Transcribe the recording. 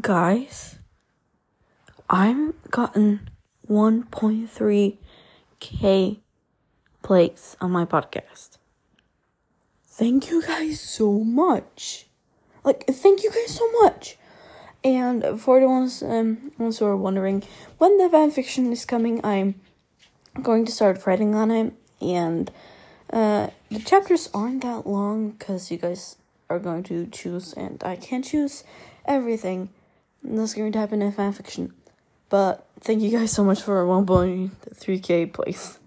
guys, I'm gotten 1.3k plays on my podcast. Thank you guys so much. Like, thank you guys so much. And for the ones, um, ones who are wondering when the fanfiction is coming, I'm going to start writing on it. And uh, the chapters aren't that long because you guys are going to choose, and I can't choose everything that's going to happen in fanfiction. But thank you guys so much for 1.3k plays.